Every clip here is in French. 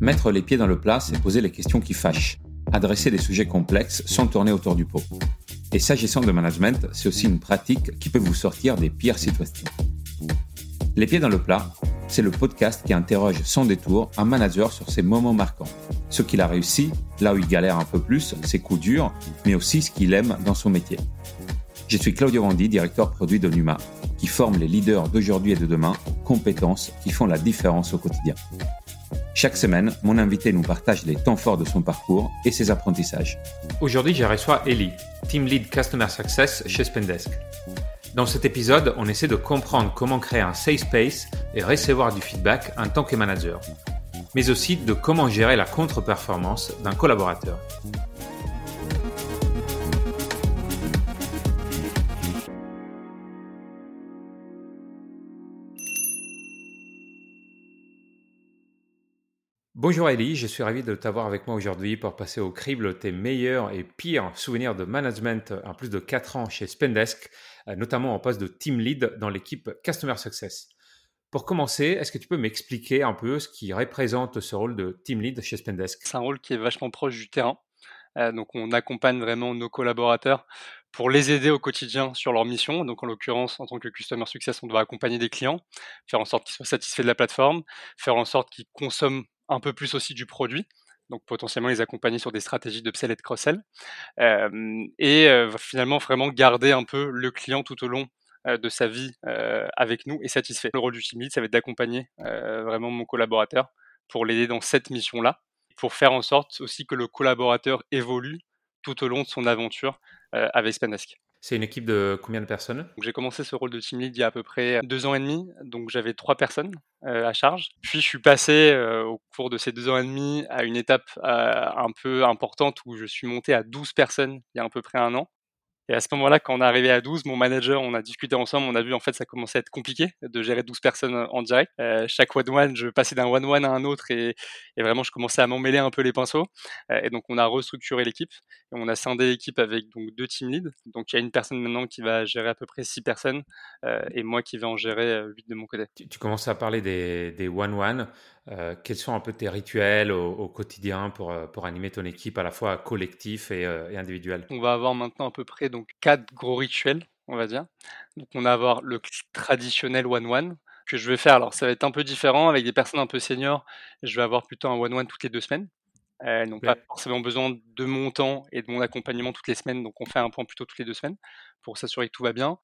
Mettre les pieds dans le plat, c'est poser les questions qui fâchent, adresser des sujets complexes sans tourner autour du pot. Et s'agissant de management, c'est aussi une pratique qui peut vous sortir des pires situations. Les pieds dans le plat, c'est le podcast qui interroge sans détour un manager sur ses moments marquants. Ce qu'il a réussi, là où il galère un peu plus, ses coups durs, mais aussi ce qu'il aime dans son métier. Je suis Claudio Randi, directeur produit de Numa, qui forme les leaders d'aujourd'hui et de demain aux compétences qui font la différence au quotidien. Chaque semaine, mon invité nous partage les temps forts de son parcours et ses apprentissages. Aujourd'hui, je reçois Ellie, Team Lead Customer Success chez Spendesk. Dans cet épisode, on essaie de comprendre comment créer un safe space et recevoir du feedback en tant que manager, mais aussi de comment gérer la contre-performance d'un collaborateur. Bonjour Ellie, je suis ravi de t'avoir avec moi aujourd'hui pour passer au crible tes meilleurs et pires souvenirs de management en plus de 4 ans chez Spendesk, euh, notamment en poste de team lead dans l'équipe Customer Success. Pour commencer, est-ce que tu peux m'expliquer un peu ce qui représente ce rôle de team lead chez Spendesk? C'est un rôle qui est vachement proche du terrain. Euh, donc on accompagne vraiment nos collaborateurs pour les aider au quotidien sur leur mission. Donc en l'occurrence, en tant que Customer Success, on doit accompagner des clients, faire en sorte qu'ils soient satisfaits de la plateforme, faire en sorte qu'ils consomment un peu plus aussi du produit, donc potentiellement les accompagner sur des stratégies de upsell et de cross-sell, et finalement vraiment garder un peu le client tout au long de sa vie avec nous et satisfait. Le rôle du team lead, ça va être d'accompagner vraiment mon collaborateur pour l'aider dans cette mission-là, pour faire en sorte aussi que le collaborateur évolue tout au long de son aventure avec Spendesk. C'est une équipe de combien de personnes? J'ai commencé ce rôle de team lead il y a à peu près deux ans et demi, donc j'avais trois personnes euh, à charge. Puis je suis passé euh, au cours de ces deux ans et demi à une étape euh, un peu importante où je suis monté à 12 personnes il y a à peu près un an. Et à ce moment-là, quand on est arrivé à 12, mon manager, on a discuté ensemble, on a vu en fait ça commençait à être compliqué de gérer 12 personnes en direct. Euh, chaque one-one, je passais d'un one-one à un autre et, vraiment je commençais à m'emmêler un peu les pinceaux. Euh, et donc on a restructuré l'équipe et on a scindé l'équipe avec donc deux team leads. Donc il y a une personne maintenant qui va gérer à peu près 6 personnes euh, et moi qui vais en gérer 8 de mon côté. Tu, tu commences à parler des, des one-one. Euh, quels sont un peu tes rituels au, quotidien pour, euh, pour, animer ton équipe à la fois collectif et, euh, et, individuel? On va avoir maintenant à peu près donc quatre gros rituels, on va dire. Donc on va avoir le traditionnel one-one que je vais faire. Alors ça va être un peu différent avec des personnes un peu seniors. Je vais avoir plutôt un one-one toutes les deux semaines. Euh, donc pas forcément besoin de mon temps et de mon accompagnement toutes les semaines. Donc on fait un point plutôt toutes les deux semaines pour s'assurer que tout va bien.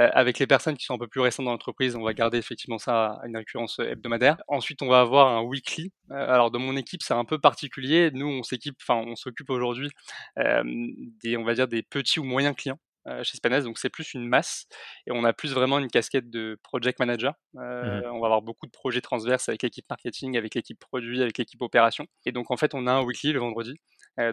Euh, avec les personnes qui sont un peu plus récentes dans l'entreprise, on va garder effectivement ça à une récurrence euh, hebdomadaire. Ensuite, on va avoir un weekly. Euh, alors, dans mon équipe, c'est un peu particulier. Nous, on s'équipe, enfin, on s'occupe aujourd'hui des, on va dire, des petits ou moyens clients chez Spanes, donc c'est plus une masse et on a plus vraiment une casquette de project manager. Mmh on va avoir beaucoup de projets transverses avec l'équipe marketing, avec l'équipe produit, avec l'équipe opération. Et donc en fait, on a un weekly le vendredi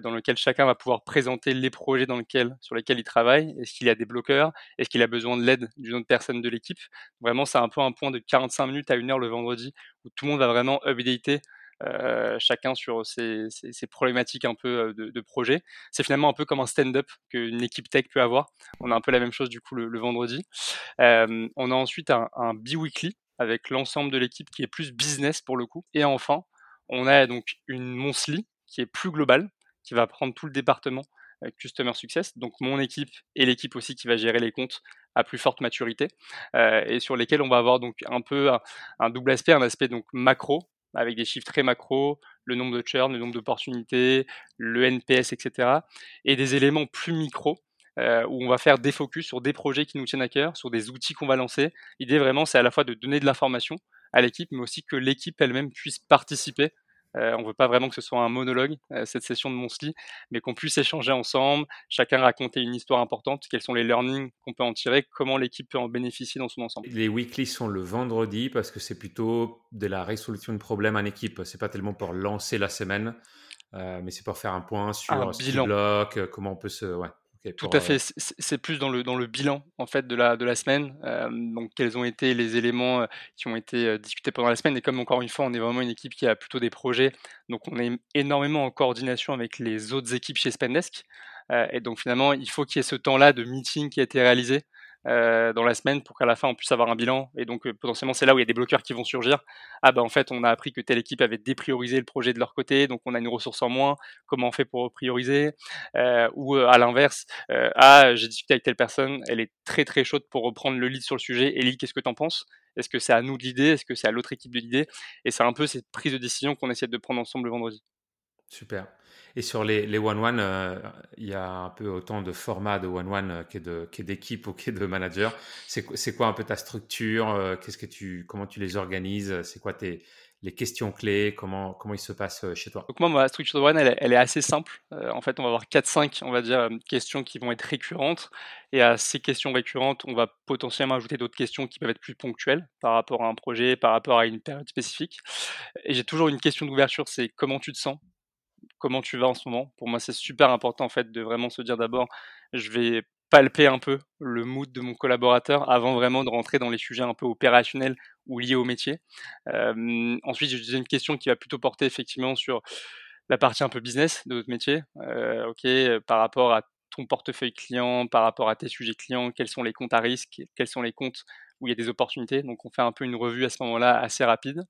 dans lequel chacun va pouvoir présenter les projets dans lequel, sur lesquels il travaille. Est-ce qu'il y a des bloqueurs? Est-ce qu'il a besoin de l'aide d'une autre personne de l'équipe? Vraiment, c'est un peu un point de 45 minutes à une heure le vendredi où tout le monde va vraiment updater euh, chacun sur ses, problématiques un peu euh, de, de projet. C'est finalement un peu comme un stand-up qu'une équipe tech peut avoir. On a un peu la même chose du coup le, vendredi. on a ensuite un, un bi-weekly avec l'ensemble de l'équipe qui est plus business pour le coup. Et enfin, on a donc une monthly qui est plus globale, qui va prendre tout le département euh, Customer Success, donc mon équipe et l'équipe aussi qui va gérer les comptes à plus forte maturité, euh, et sur lesquels on va avoir donc un peu un, double aspect, un aspect donc macro, avec des chiffres très macro, le nombre de churn, le nombre d'opportunités, le NPS, etc., et des éléments plus micro, euh, où on va faire des focus sur des projets qui nous tiennent à cœur, sur des outils qu'on va lancer. L'idée vraiment, c'est à la fois de donner de l'information à l'équipe, mais aussi que l'équipe elle-même puisse participer on ne veut pas vraiment que ce soit un monologue, euh, cette session de Monthly, mais qu'on puisse échanger ensemble, chacun raconter une histoire importante, quels sont les learnings qu'on peut en tirer, comment l'équipe peut en bénéficier dans son ensemble. Les weekly sont le vendredi parce que c'est plutôt de la résolution de problèmes en équipe. C'est pas tellement pour lancer la semaine, euh, mais c'est pour faire un point sur un ce bilan. bloque, comment on peut se. Ouais. Tout à fait. C'est plus dans le, dans le bilan en fait de la, de la semaine. donc quels ont été les éléments qui ont été discutés pendant la semaine. Et comme encore une fois, on est vraiment une équipe qui a plutôt des projets, donc on est énormément en coordination avec les autres équipes chez Spendesk. et donc finalement, il faut qu'il y ait ce temps-là de meeting qui a été réalisé euh, dans la semaine pour qu'à la fin on puisse avoir un bilan. Et donc potentiellement c'est là où il y a des bloqueurs qui vont surgir. Ah ben en fait on a appris que telle équipe avait dépriorisé le projet de leur côté, donc on a une ressource en moins. Comment on fait pour prioriser? Ou à l'inverse, ah j'ai discuté avec telle personne, elle est très très chaude pour reprendre le lead sur le sujet. Ellie, qu'est-ce que tu en penses? Est-ce que c'est à nous de l'idée? Est-ce que c'est à l'autre équipe de l'idée Et c'est un peu cette prise de décision qu'on essaie de prendre ensemble le vendredi. Super. Et sur les, les one-one, euh, il y a un peu autant de formats de one-one euh, que d'équipes ou que de managers. C'est quoi un peu ta structure euh, Qu'est-ce que tu, Comment tu les organises C'est quoi tes, les questions clés comment, comment il se passe chez toi? Donc moi, ma structure de one, elle, elle est assez simple. en fait, on va avoir 4-5, on va dire, questions qui vont être récurrentes. Et à ces questions récurrentes, on va potentiellement ajouter d'autres questions qui peuvent être plus ponctuelles par rapport à un projet, par rapport à une période spécifique. Et j'ai toujours une question d'ouverture, c'est comment tu te sens? Comment tu vas en ce moment. Pour moi, c'est super important en fait de vraiment se dire d'abord, je vais palper un peu le mood de mon collaborateur avant vraiment de rentrer dans les sujets un peu opérationnels ou liés au métier. ensuite, j'ai une question qui va plutôt porter effectivement sur la partie un peu business de notre métier. par rapport à ton portefeuille client, par rapport à tes sujets clients, quels sont les comptes à risque, quels sont les comptes où il y a des opportunités. Donc on fait un peu une revue à ce moment-là assez rapide.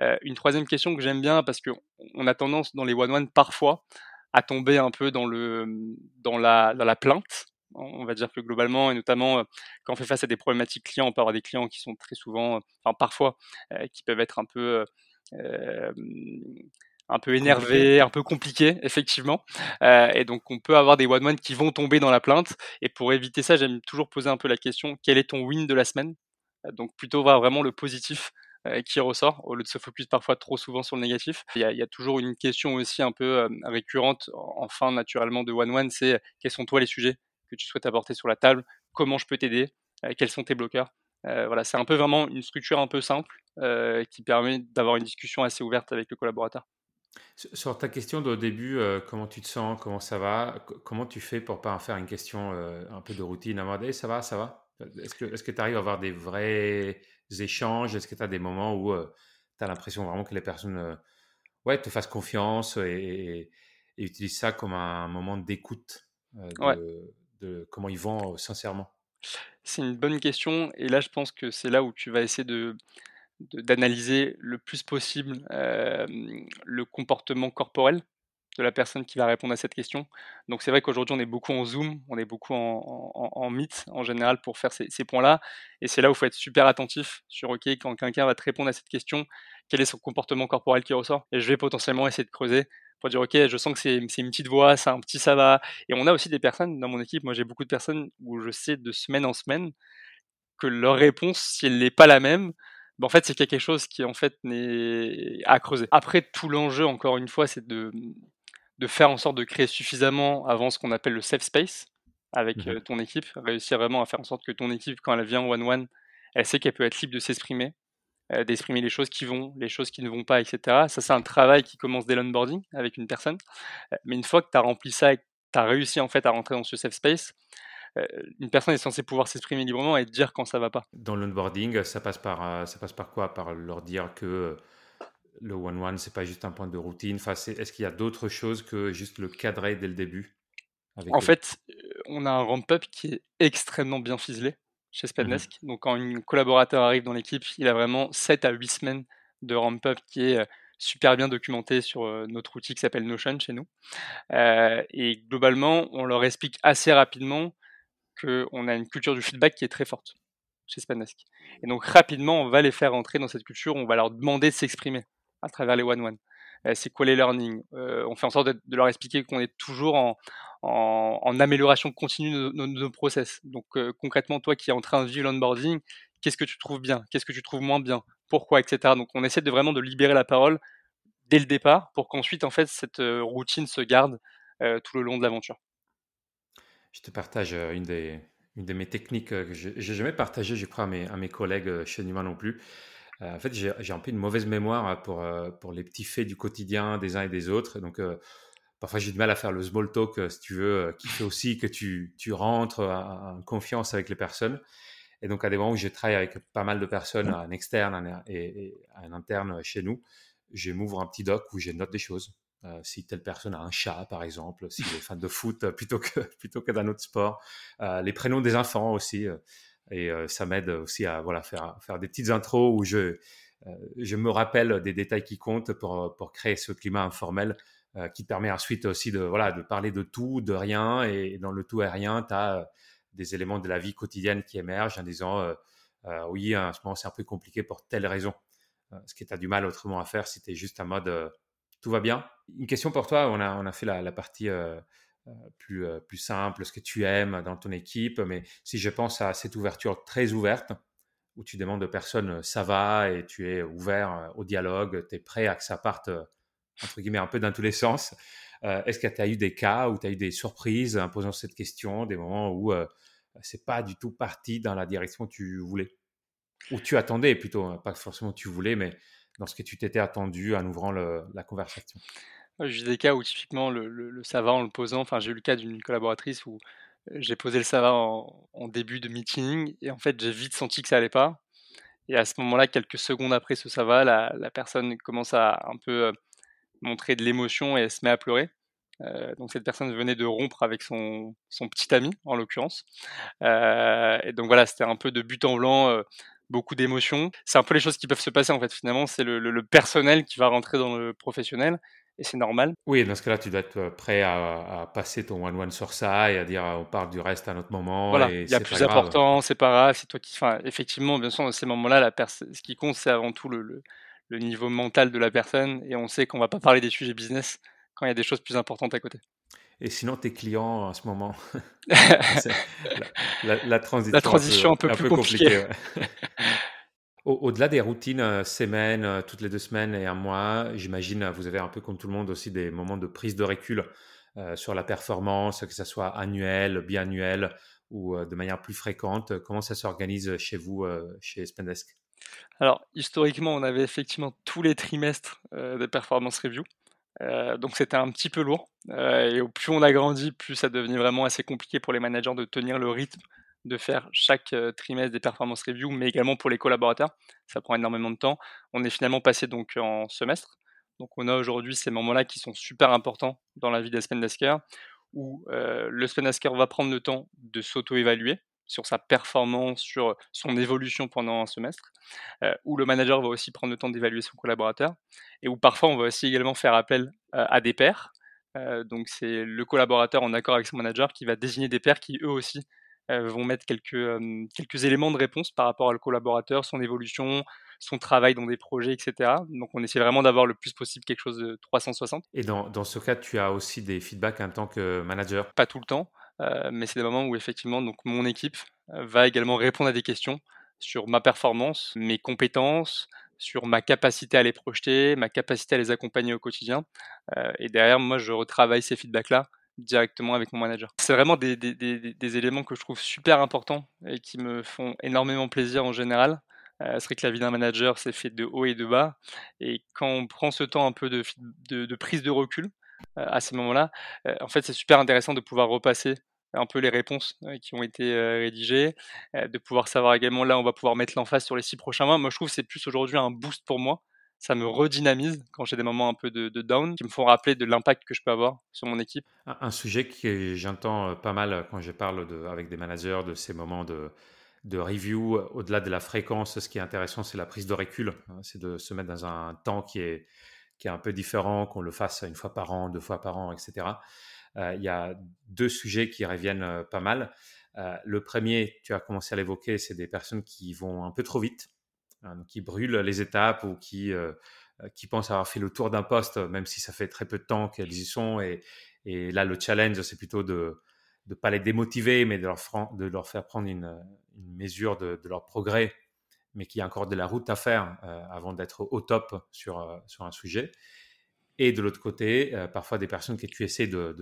Euh, une troisième question que j'aime bien parce qu'on a tendance dans les one-one parfois à tomber un peu dans, le, dans, la, dans la plainte. On va dire que globalement, et notamment euh, quand on fait face à des problématiques clients, on peut avoir des clients qui sont très souvent, enfin parfois, euh, qui peuvent être un peu un peu énervé, un peu compliqué, effectivement. Euh, et donc, on peut avoir des one-one qui vont tomber dans la plainte. Et pour éviter ça, j'aime toujours poser un peu la question quel est ton win de la semaine? Euh, Donc, plutôt voir vraiment le positif euh, qui ressort, au lieu de se focus parfois trop souvent sur le négatif. Il y a, il y a toujours une question aussi un peu récurrente, en fin naturellement de one-one c'est quels sont toi les sujets que tu souhaites apporter sur la table? Comment je peux t'aider? Quels sont tes bloqueurs? Voilà, c'est un peu vraiment une structure un peu simple qui permet d'avoir une discussion assez ouverte avec le collaborateur. Sur ta question de, début, euh, comment tu te sens, comment ça va, comment tu fais pour pas en faire une question euh, un peu de routine à un ça va, ça va? Est-ce que tu arrives à avoir des vrais échanges? Est-ce que tu as des moments où euh, tu as l'impression vraiment que les personnes ouais, te fassent confiance et, utilisent ça comme un moment d'écoute de, comment ils vont sincèrement? C'est une bonne question et là je pense que c'est là où tu vas essayer de d'analyser le plus possible le comportement corporel de la personne qui va répondre à cette question. Donc c'est vrai qu'aujourd'hui on est beaucoup en Zoom, on est beaucoup en, en, Meet en général pour faire ces, points-là, et c'est là où il faut être super attentif sur OK, quand quelqu'un va te répondre à cette question, quel est son comportement corporel qui ressort, et je vais potentiellement essayer de creuser pour dire OK, je sens que c'est une petite voix, c'est un petit ça va, et on a aussi des personnes dans mon équipe, moi j'ai beaucoup de personnes où je sais de semaine en semaine que leur réponse, si elle n'est pas la même, en fait, c'est quelque chose qui en fait n'est à creuser. Après, tout l'enjeu, encore une fois, c'est de, de faire en sorte de créer suffisamment avant ce qu'on appelle le safe space avec mmh euh, ton équipe, réussir vraiment à faire en sorte que ton équipe, quand elle vient one-one, elle sait qu'elle peut être libre de s'exprimer, euh, d'exprimer les choses qui vont, les choses qui ne vont pas, etc. Ça, c'est un travail qui commence dès l'onboarding avec une personne. Mais une fois que tu as rempli ça et que tu as réussi en fait à rentrer dans ce safe space, une personne est censée pouvoir s'exprimer librement et dire quand ça va pas. Dans l'onboarding, ça passe par euh, ça passe par quoi? Par leur dire que euh, le one-one, c'est pas juste un point de routine. Enfin, est-ce qu'il y a d'autres choses que juste le cadrer dès le début En fait, on a un ramp-up qui est extrêmement bien ficelé chez Spendesk. Mmh Donc, quand un collaborateur arrive dans l'équipe, il a vraiment 7 à 8 semaines de ramp-up qui est super bien documenté sur notre outil qui s'appelle Notion chez nous. et globalement, on leur explique assez rapidement qu'on a une culture du feedback qui est très forte chez Spanesk. Et donc rapidement, on va les faire entrer dans cette culture, on va leur demander de s'exprimer à travers les one-one. Euh, c'est quoi les learning? Euh, On fait en sorte de, leur expliquer qu'on est toujours en, amélioration continue de, nos process. Donc euh, concrètement, toi qui es en train de vivre l'onboarding, qu'est-ce que tu trouves bien? Qu'est-ce que tu trouves moins bien? Pourquoi Etc. Donc on essaie de vraiment de libérer la parole dès le départ pour qu'ensuite en fait cette routine se garde tout le long de l'aventure je te partage euh, une des, une de mes techniques euh, que je n'ai jamais partagée, je crois, à mes, à mes collègues euh, chez Numa non plus. en fait, j'ai un peu une mauvaise mémoire pour, pour les petits faits du quotidien des uns et des autres. Donc, parfois, j'ai du mal à faire le small talk, si tu veux, qui fait aussi que tu, tu rentres en confiance avec les personnes. Et donc, à des moments où je travaille avec pas mal de personnes, un externe et, un interne chez nous, je m'ouvre un petit doc où j'ai note des choses. Euh, si telle personne a un chat, par exemple, s'il est fan de foot euh, plutôt que, plutôt que d'un autre sport. Euh, les prénoms des enfants aussi. et ça m'aide aussi à voilà faire faire des petites intros où je je me rappelle des détails qui comptent pour pour créer ce climat informel qui permet ensuite aussi de voilà de parler de tout, de rien et dans le tout et rien, tu as des éléments de la vie quotidienne qui émergent en disant oui, en ce moment c'est un peu compliqué pour telle raison. ce qui tu as du mal autrement à faire si tu es juste en mode tout va bien. Une question pour toi, on a, on a fait la, partie euh, plus, euh, plus simple, ce que tu aimes dans ton équipe. Mais si je pense à cette ouverture très ouverte, où tu demandes aux personnes euh, ça va et tu es ouvert au dialogue, tu es prêt à que ça parte entre guillemets un peu dans tous les sens. Est-ce que tu as eu des cas où tu as eu des surprises en posant cette question, des moments où c'est pas du tout parti dans la direction que tu voulais? Ou tu attendais plutôt, hein, pas forcément tu voulais, mais dans ce que tu t'étais attendu en ouvrant la conversation? J'ai des cas où typiquement le le le ça va en le posant, enfin j'ai eu le cas d'une collaboratrice où, j'ai posé le ça va en début de meeting et en fait j'ai vite senti que ça allait pas et à ce moment-là, quelques secondes après ce ça va, la personne commence à un peu, montrer de l'émotion et elle se met à pleurer. Donc cette personne venait de rompre avec son son petit ami, en l'occurrence. Et donc voilà, c'était un peu de but en blanc, beaucoup d'émotions. C'est un peu les choses qui peuvent se passer en fait, finalement, c'est le le le personnel qui va rentrer dans le professionnel et c'est normal. Oui, dans ce cas-là, tu dois être prêt à, passer ton one-one sur ça et à dire on parle du reste à notre moment. Voilà, il y a plus important, c'est pas grave, c'est toi qui. Enfin, effectivement, bien sûr, dans ces moments-là, la ce qui compte, c'est avant tout le, le, le, niveau mental de la personne et on sait qu'on va pas parler des sujets business quand il y a des choses plus importantes à côté. Et sinon, tes clients en ce moment la, la, transition, la, transition un peu, plus compliquée. Au-delà des routines euh, semaines, euh, toutes les deux semaines et un mois, j'imagine vous avez un peu comme tout le monde aussi des moments de prise de recul euh, sur la performance, que ce soit annuel, biannuel ou de manière plus fréquente. Comment ça s'organise chez vous, chez Spendesk? Alors, historiquement, on avait effectivement tous les trimestres des performance review. Donc c'était un petit peu lourd. et au plus on a grandi, plus ça devenait vraiment assez compliqué pour les managers de tenir le rythme de faire chaque trimestre des performance reviews, mais également pour les collaborateurs. Ça prend énormément de temps. On est finalement passé donc en semestre. Donc on a aujourd'hui ces moments-là qui sont super importants dans la vie des Spendesker, où le Spendesker va prendre le temps de s'auto-évaluer sur sa performance, sur son évolution pendant un semestre, où le manager va aussi prendre le temps d'évaluer son collaborateur, et où parfois on va aussi également faire appel à des pairs. donc c'est le collaborateur en accord avec son manager qui va désigner des pairs qui eux aussi vont mettre quelques, quelques éléments de réponse par rapport à le collaborateur, son évolution, son travail dans des projets, etc. Donc on essaie vraiment d'avoir le plus possible quelque chose de 360. Et dans, dans ce cas, tu as aussi des feedbacks en tant que manager? Pas tout le temps, mais c'est des moments où effectivement donc, mon équipe va également répondre à des questions sur ma performance, mes compétences, sur ma capacité à les projeter, ma capacité à les accompagner au quotidien. et derrière, moi, je retravaille ces feedbacks-là directement avec mon manager. C'est vraiment des, éléments que je trouve super importants et qui me font énormément plaisir en général. Euh, c'est vrai que la vie d'un manager, c'est fait de haut et de bas. Et quand on prend ce temps un peu de, prise de recul euh, à ces moments-là, en fait, c'est super intéressant de pouvoir repasser un peu les réponses qui ont été rédigées, de pouvoir savoir également là, on va pouvoir mettre l'emphase sur les six prochains mois. Moi, je trouve que c'est plus aujourd'hui un boost pour moi ça me redynamise quand j'ai des moments un peu de, down, qui me font rappeler de l'impact que je peux avoir sur mon équipe. Un, sujet que j'entends pas mal quand je parle avec des managers de ces moments de, de review, au-delà de la fréquence, ce qui est intéressant, c'est la prise de recul. Hein, c'est de se mettre dans un temps qui est, qui est un peu différent, qu'on le fasse une fois par an, deux fois par an, etc. Euh, il y a deux sujets qui reviennent euh, pas mal. le premier, tu as commencé à l'évoquer, c'est des personnes qui vont un peu trop vite Hein, qui brûlent les étapes ou qui, euh, euh, qui pensent avoir fait le tour d'un poste, même si ça fait très peu de temps qu'elles y sont. Et, là, le challenge, c'est plutôt de ne pas les démotiver, mais de leur, de leur faire prendre une, une mesure de, de, leur progrès, mais qu'il y a encore de la route à faire euh, avant d'être au top sur, sur un sujet. Et de l'autre côté, parfois des personnes que tu essaies de,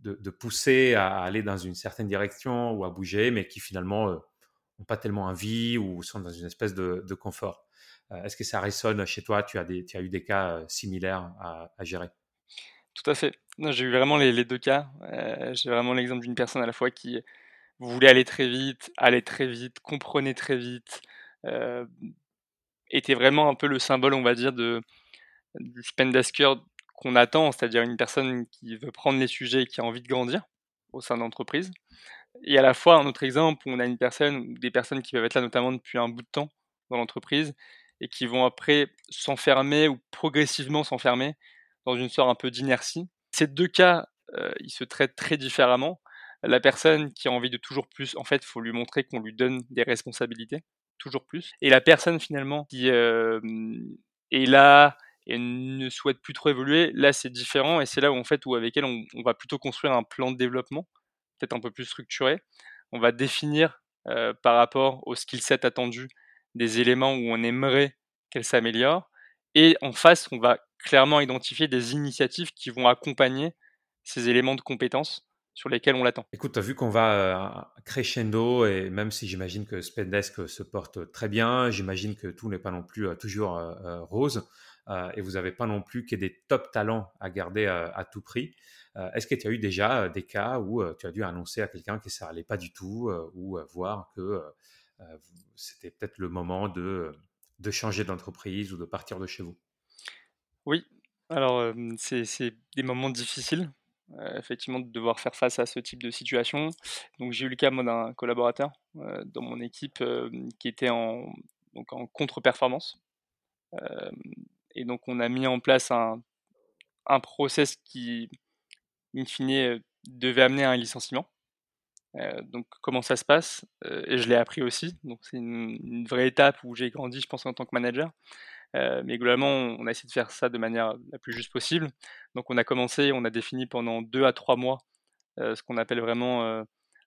de, de, pousser à aller dans une certaine direction ou à bouger, mais qui finalement pas tellement envie ou sont dans une espèce de, confort. Euh, est-ce que ça résonne chez toi? Tu as, des, tu as eu des cas euh, similaires à, gérer? Tout à fait. J'ai eu vraiment les, deux cas. Euh, j'ai vraiment l'exemple d'une personne à la fois qui voulait aller très vite, aller très vite, comprenait très vite, était vraiment un peu le symbole, on va dire, de, du Spendesker qu'on attend, c'est-à-dire une personne qui veut prendre les sujets et qui a envie de grandir au sein de l'entreprise. Et à la fois, un autre exemple on a une personne, des personnes qui peuvent être là notamment depuis un bout de temps dans l'entreprise et qui vont après s'enfermer ou progressivement s'enfermer dans une sorte un peu d'inertie. Ces deux cas, euh, ils se traitent très différemment. La personne qui a envie de toujours plus, en fait, il faut lui montrer qu'on lui donne des responsabilités, toujours plus. Et la personne finalement qui euh, est là et ne souhaite plus trop évoluer, là c'est différent et c'est là où en fait avec elle on, va plutôt construire un plan de développement, peut-être un peu plus structuré. On va définir euh, par rapport au skill set attendu des éléments où on aimerait qu'elle s'améliore et en face on va clairement identifier des initiatives qui vont accompagner ces éléments de compétences sur lesquels on l'attend. Écoute, tu as vu qu'on va euh, crescendo et même si j'imagine que Spendesk se porte très bien, j'imagine que tout n'est pas non plus euh, toujours euh, rose et vous n'avez pas non plus que des top talents à garder à tout prix. Est-ce que tu as eu déjà des cas où tu as dû annoncer à quelqu'un que ça allait pas du tout ou voir que c'était peut-être le moment de, de changer d'entreprise ou de partir de chez vous? Oui, alors c'est des moments difficiles euh, effectivement de devoir faire face à ce type de situation. Donc j'ai eu le cas d'un collaborateur euh, dans mon équipe euh, qui était en, contre-performance. et donc on a mis en place un, process qui, in fine, devait amener à un licenciement. donc comment ça se passe? Et je l'ai appris aussi. Donc c'est une, vraie étape où j'ai grandi, je pense, en tant que manager. Euh, mais globalement, on a essayé de faire ça de manière la plus juste possible. Donc on a commencé, on a défini pendant deux à trois mois euh, ce qu'on appelle vraiment euh,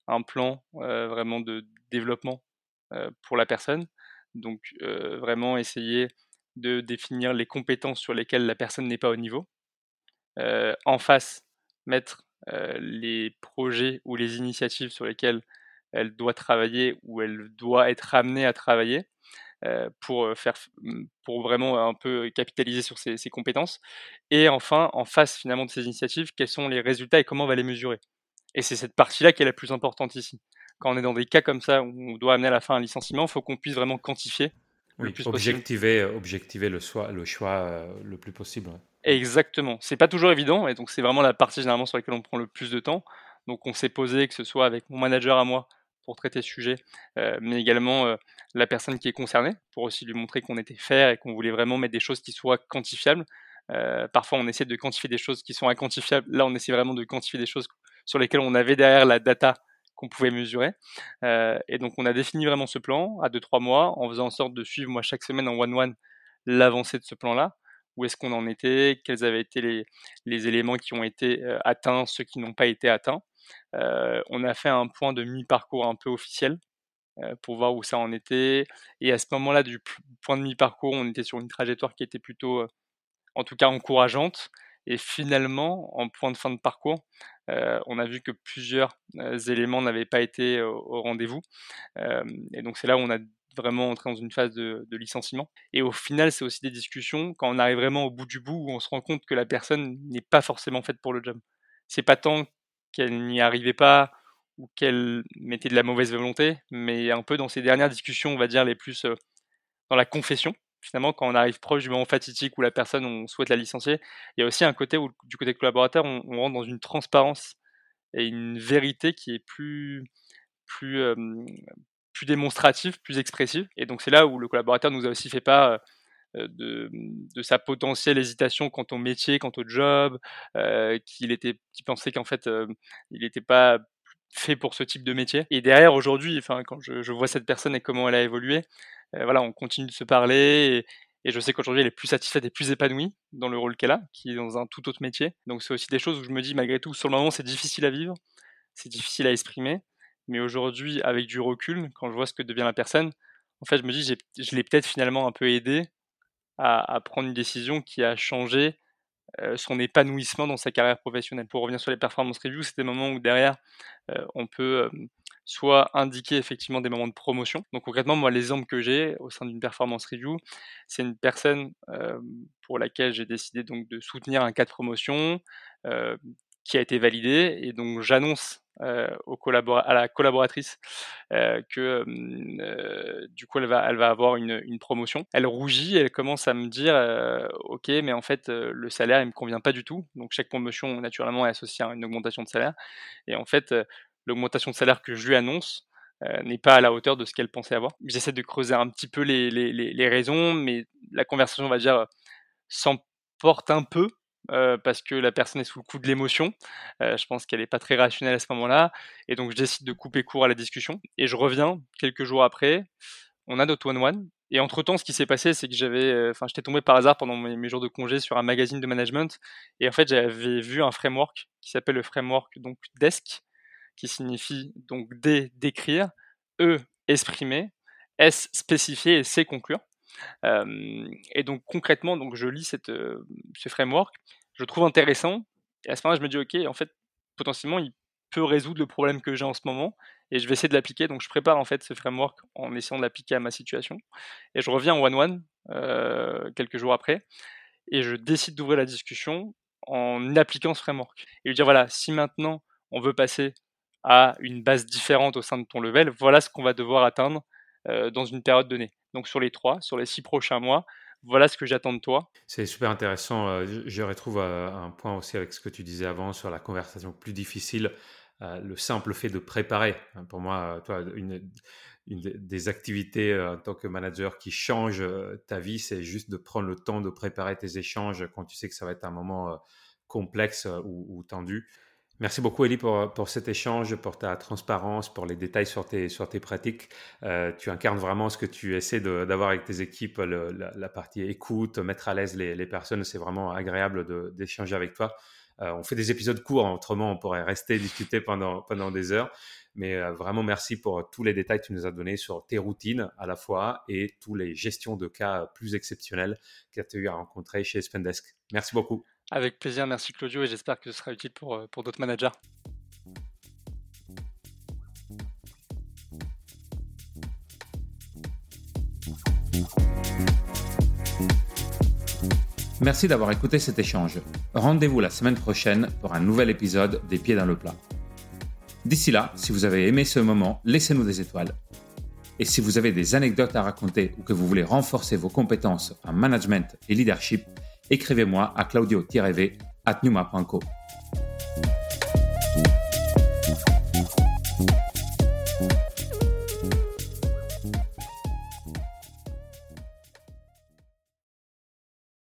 un plan vraiment de développement pour la personne. Donc vraiment essayer de définir les compétences sur lesquelles la personne n'est pas au niveau. en face, mettre les projets ou les initiatives sur lesquelles elle doit travailler ou elle doit être amenée à travailler pour euh, faire mmh, pour vraiment un peu capitaliser sur ses, compétences et enfin en face finalement de ces initiatives quels sont les résultats et comment on va les mesurer? Et c'est cette partie là qui est la plus importante ici quand on est dans des cas comme ça où on doit amener à la fin un licenciement il faut qu'on puisse vraiment quantifier le plus objectiver, possible. objectiver le choix, le, choix euh, le plus possible. Exactement. C'est pas toujours évident, et donc c'est vraiment la partie généralement sur laquelle on prend le plus de temps. Donc on s'est posé, que ce soit avec mon manager à moi, pour traiter ce sujet, euh, mais également euh, la personne qui est concernée, pour aussi lui montrer qu'on était fair et qu'on voulait vraiment mettre des choses qui soient quantifiables. Euh, parfois, on essaie de quantifier des choses qui sont inquantifiables. Là, on essaie vraiment de quantifier des choses sur lesquelles on avait derrière la data qu'on pouvait mesurer. et donc, on a défini vraiment ce plan à 2-3 mois en faisant en sorte de suivre, moi, chaque semaine en one-one, l'avancée de ce plan-là. Où est-ce qu'on en était? Quels avaient été les, éléments qui ont été atteints, ceux qui n'ont pas été atteints? Euh, on a fait un point de mi-parcours un peu officiel euh, pour voir où ça en était. Et à ce moment-là, du point de mi-parcours, on était sur une trajectoire qui était plutôt, euh, en tout cas, encourageante. Et finalement, en point de fin de parcours, on a vu que plusieurs éléments n'avaient pas été au, rendez-vous. et donc c'est là où on a vraiment entré dans une phase de, de licenciement. Et au final, c'est aussi des discussions quand on arrive vraiment au bout du bout où on se rend compte que la personne n'est pas forcément faite pour le job. C'est pas tant qu'elle n'y arrivait pas ou qu'elle mettait de la mauvaise volonté, mais un peu dans ces dernières discussions, on va dire les plus dans la confession. Finalement, quand on arrive proche du moment fatidique où la personne, on souhaite la licencier, il y a aussi un côté où, du côté collaborateur, on, rentre dans une transparence et une vérité qui est plus, plus, plus démonstrative, plus expressive. Et donc c'est là où le collaborateur nous a aussi fait euh, de, sa potentielle hésitation quant au métier, quant au job, qu'il pensait qu'en fait, il n'était pas fait pour ce type de métier. Et derrière, aujourd'hui, enfin, quand je, vois cette personne et comment elle a évolué, voilà, on continue de se parler. Et, et je sais qu'aujourd'hui, elle est plus satisfaite et plus épanouie dans le rôle qu'elle a, qui est dans un tout autre métier. Donc, c'est aussi des choses où je me dis, malgré tout, sur le moment, c'est difficile à vivre, c'est difficile à exprimer. Mais aujourd'hui, avec du recul, quand je vois ce que devient la personne, en fait, je me dis, je l'ai peut-être finalement un peu aidé à, prendre une décision qui a changé son épanouissement dans sa carrière professionnelle. Pour revenir sur les performance reviews, c'est des moments où derrière, on peut soit indiquer effectivement des moments de promotion. Donc concrètement, moi, l'exemple que j'ai au sein d'une performance review, c'est une personne pour laquelle j'ai décidé donc de soutenir un cas de promotion qui a été validé, et donc j'annonce au à la collaboratrice euh, que euh, du coup elle va, elle va avoir une, une, promotion. Elle rougit, elle commence à me dire ok mais en fait le salaire il me convient pas du tout. Donc chaque promotion naturellement est associée à une augmentation de salaire et en fait l'augmentation de salaire que je lui annonce n'est pas à la hauteur de ce qu'elle pensait avoir. J'essaie de creuser un petit peu les, les, les, raisons, mais la conversation, on va dire, s'emporte un peu parce que la personne est sous le coup de l'émotion. je pense qu'elle n'est pas très rationnelle à ce moment-là. Et donc, je décide de couper court à la discussion. Et je reviens quelques jours après. On a notre one-one. Et entre-temps, ce qui s'est passé, c'est que j'avais, enfin, j'étais tombé par hasard pendant mes, jours de congé sur un magazine de management. Et en fait, j'avais vu un framework qui s'appelle le framework donc DESC, qui signifie donc D, décrire, E, exprimer, S, spécifier et C, conclure et donc concrètement, donc je lis cette, ce framework, je le trouve intéressant, et à ce moment-là, je me dis, ok, en fait, potentiellement, il peut résoudre le problème que j'ai en ce moment, et je vais essayer de l'appliquer. Donc je prépare en fait ce framework en essayant de l'appliquer à ma situation, et je reviens en one-one euh, quelques jours après, et je décide d'ouvrir la discussion en appliquant ce framework. Et lui dire, voilà, si maintenant on veut passer à une base différente au sein de ton level, voilà ce qu'on va devoir atteindre dans une période donnée donc sur les trois, sur les six prochains mois. Voilà ce que j'attends de toi. C'est super intéressant. Euh, je retrouve euh, un point aussi avec ce que tu disais avant sur la conversation plus difficile, euh, le simple fait de préparer. Hein, pour moi, toi, une, des activités en tant que manager qui change ta vie, c'est juste de prendre le temps de préparer tes échanges quand tu sais que ça va être un moment complexe ou tendu. Merci beaucoup, Elie, pour, pour, cet échange, pour ta transparence, pour les détails sur tes, sur tes pratiques. Euh, tu incarnes vraiment ce que tu essaies d'avoir avec tes équipes, la, partie écoute, mettre à l'aise les, les, personnes. C'est vraiment agréable d'échanger avec toi. Euh, on fait des épisodes courts, autrement on pourrait rester discuter pendant, pendant des heures. Mais euh, vraiment, merci pour tous les détails que tu nous as donnés sur tes routines à la fois et tous les gestions de cas plus exceptionnels que tu as eu à rencontrer chez Spendesk. Merci beaucoup. Avec plaisir, merci Claudio et j'espère que ce sera utile pour, euh, pour d'autres managers. Merci d'avoir écouté cet échange. Rendez-vous la semaine prochaine pour un nouvel épisode des Pieds dans le plat. D'ici là, si vous avez aimé ce moment, laissez-nous des étoiles. Et si vous avez des anecdotes à raconter ou que vous voulez renforcer vos compétences en management et leadership, écrivez-moi à claudio-v at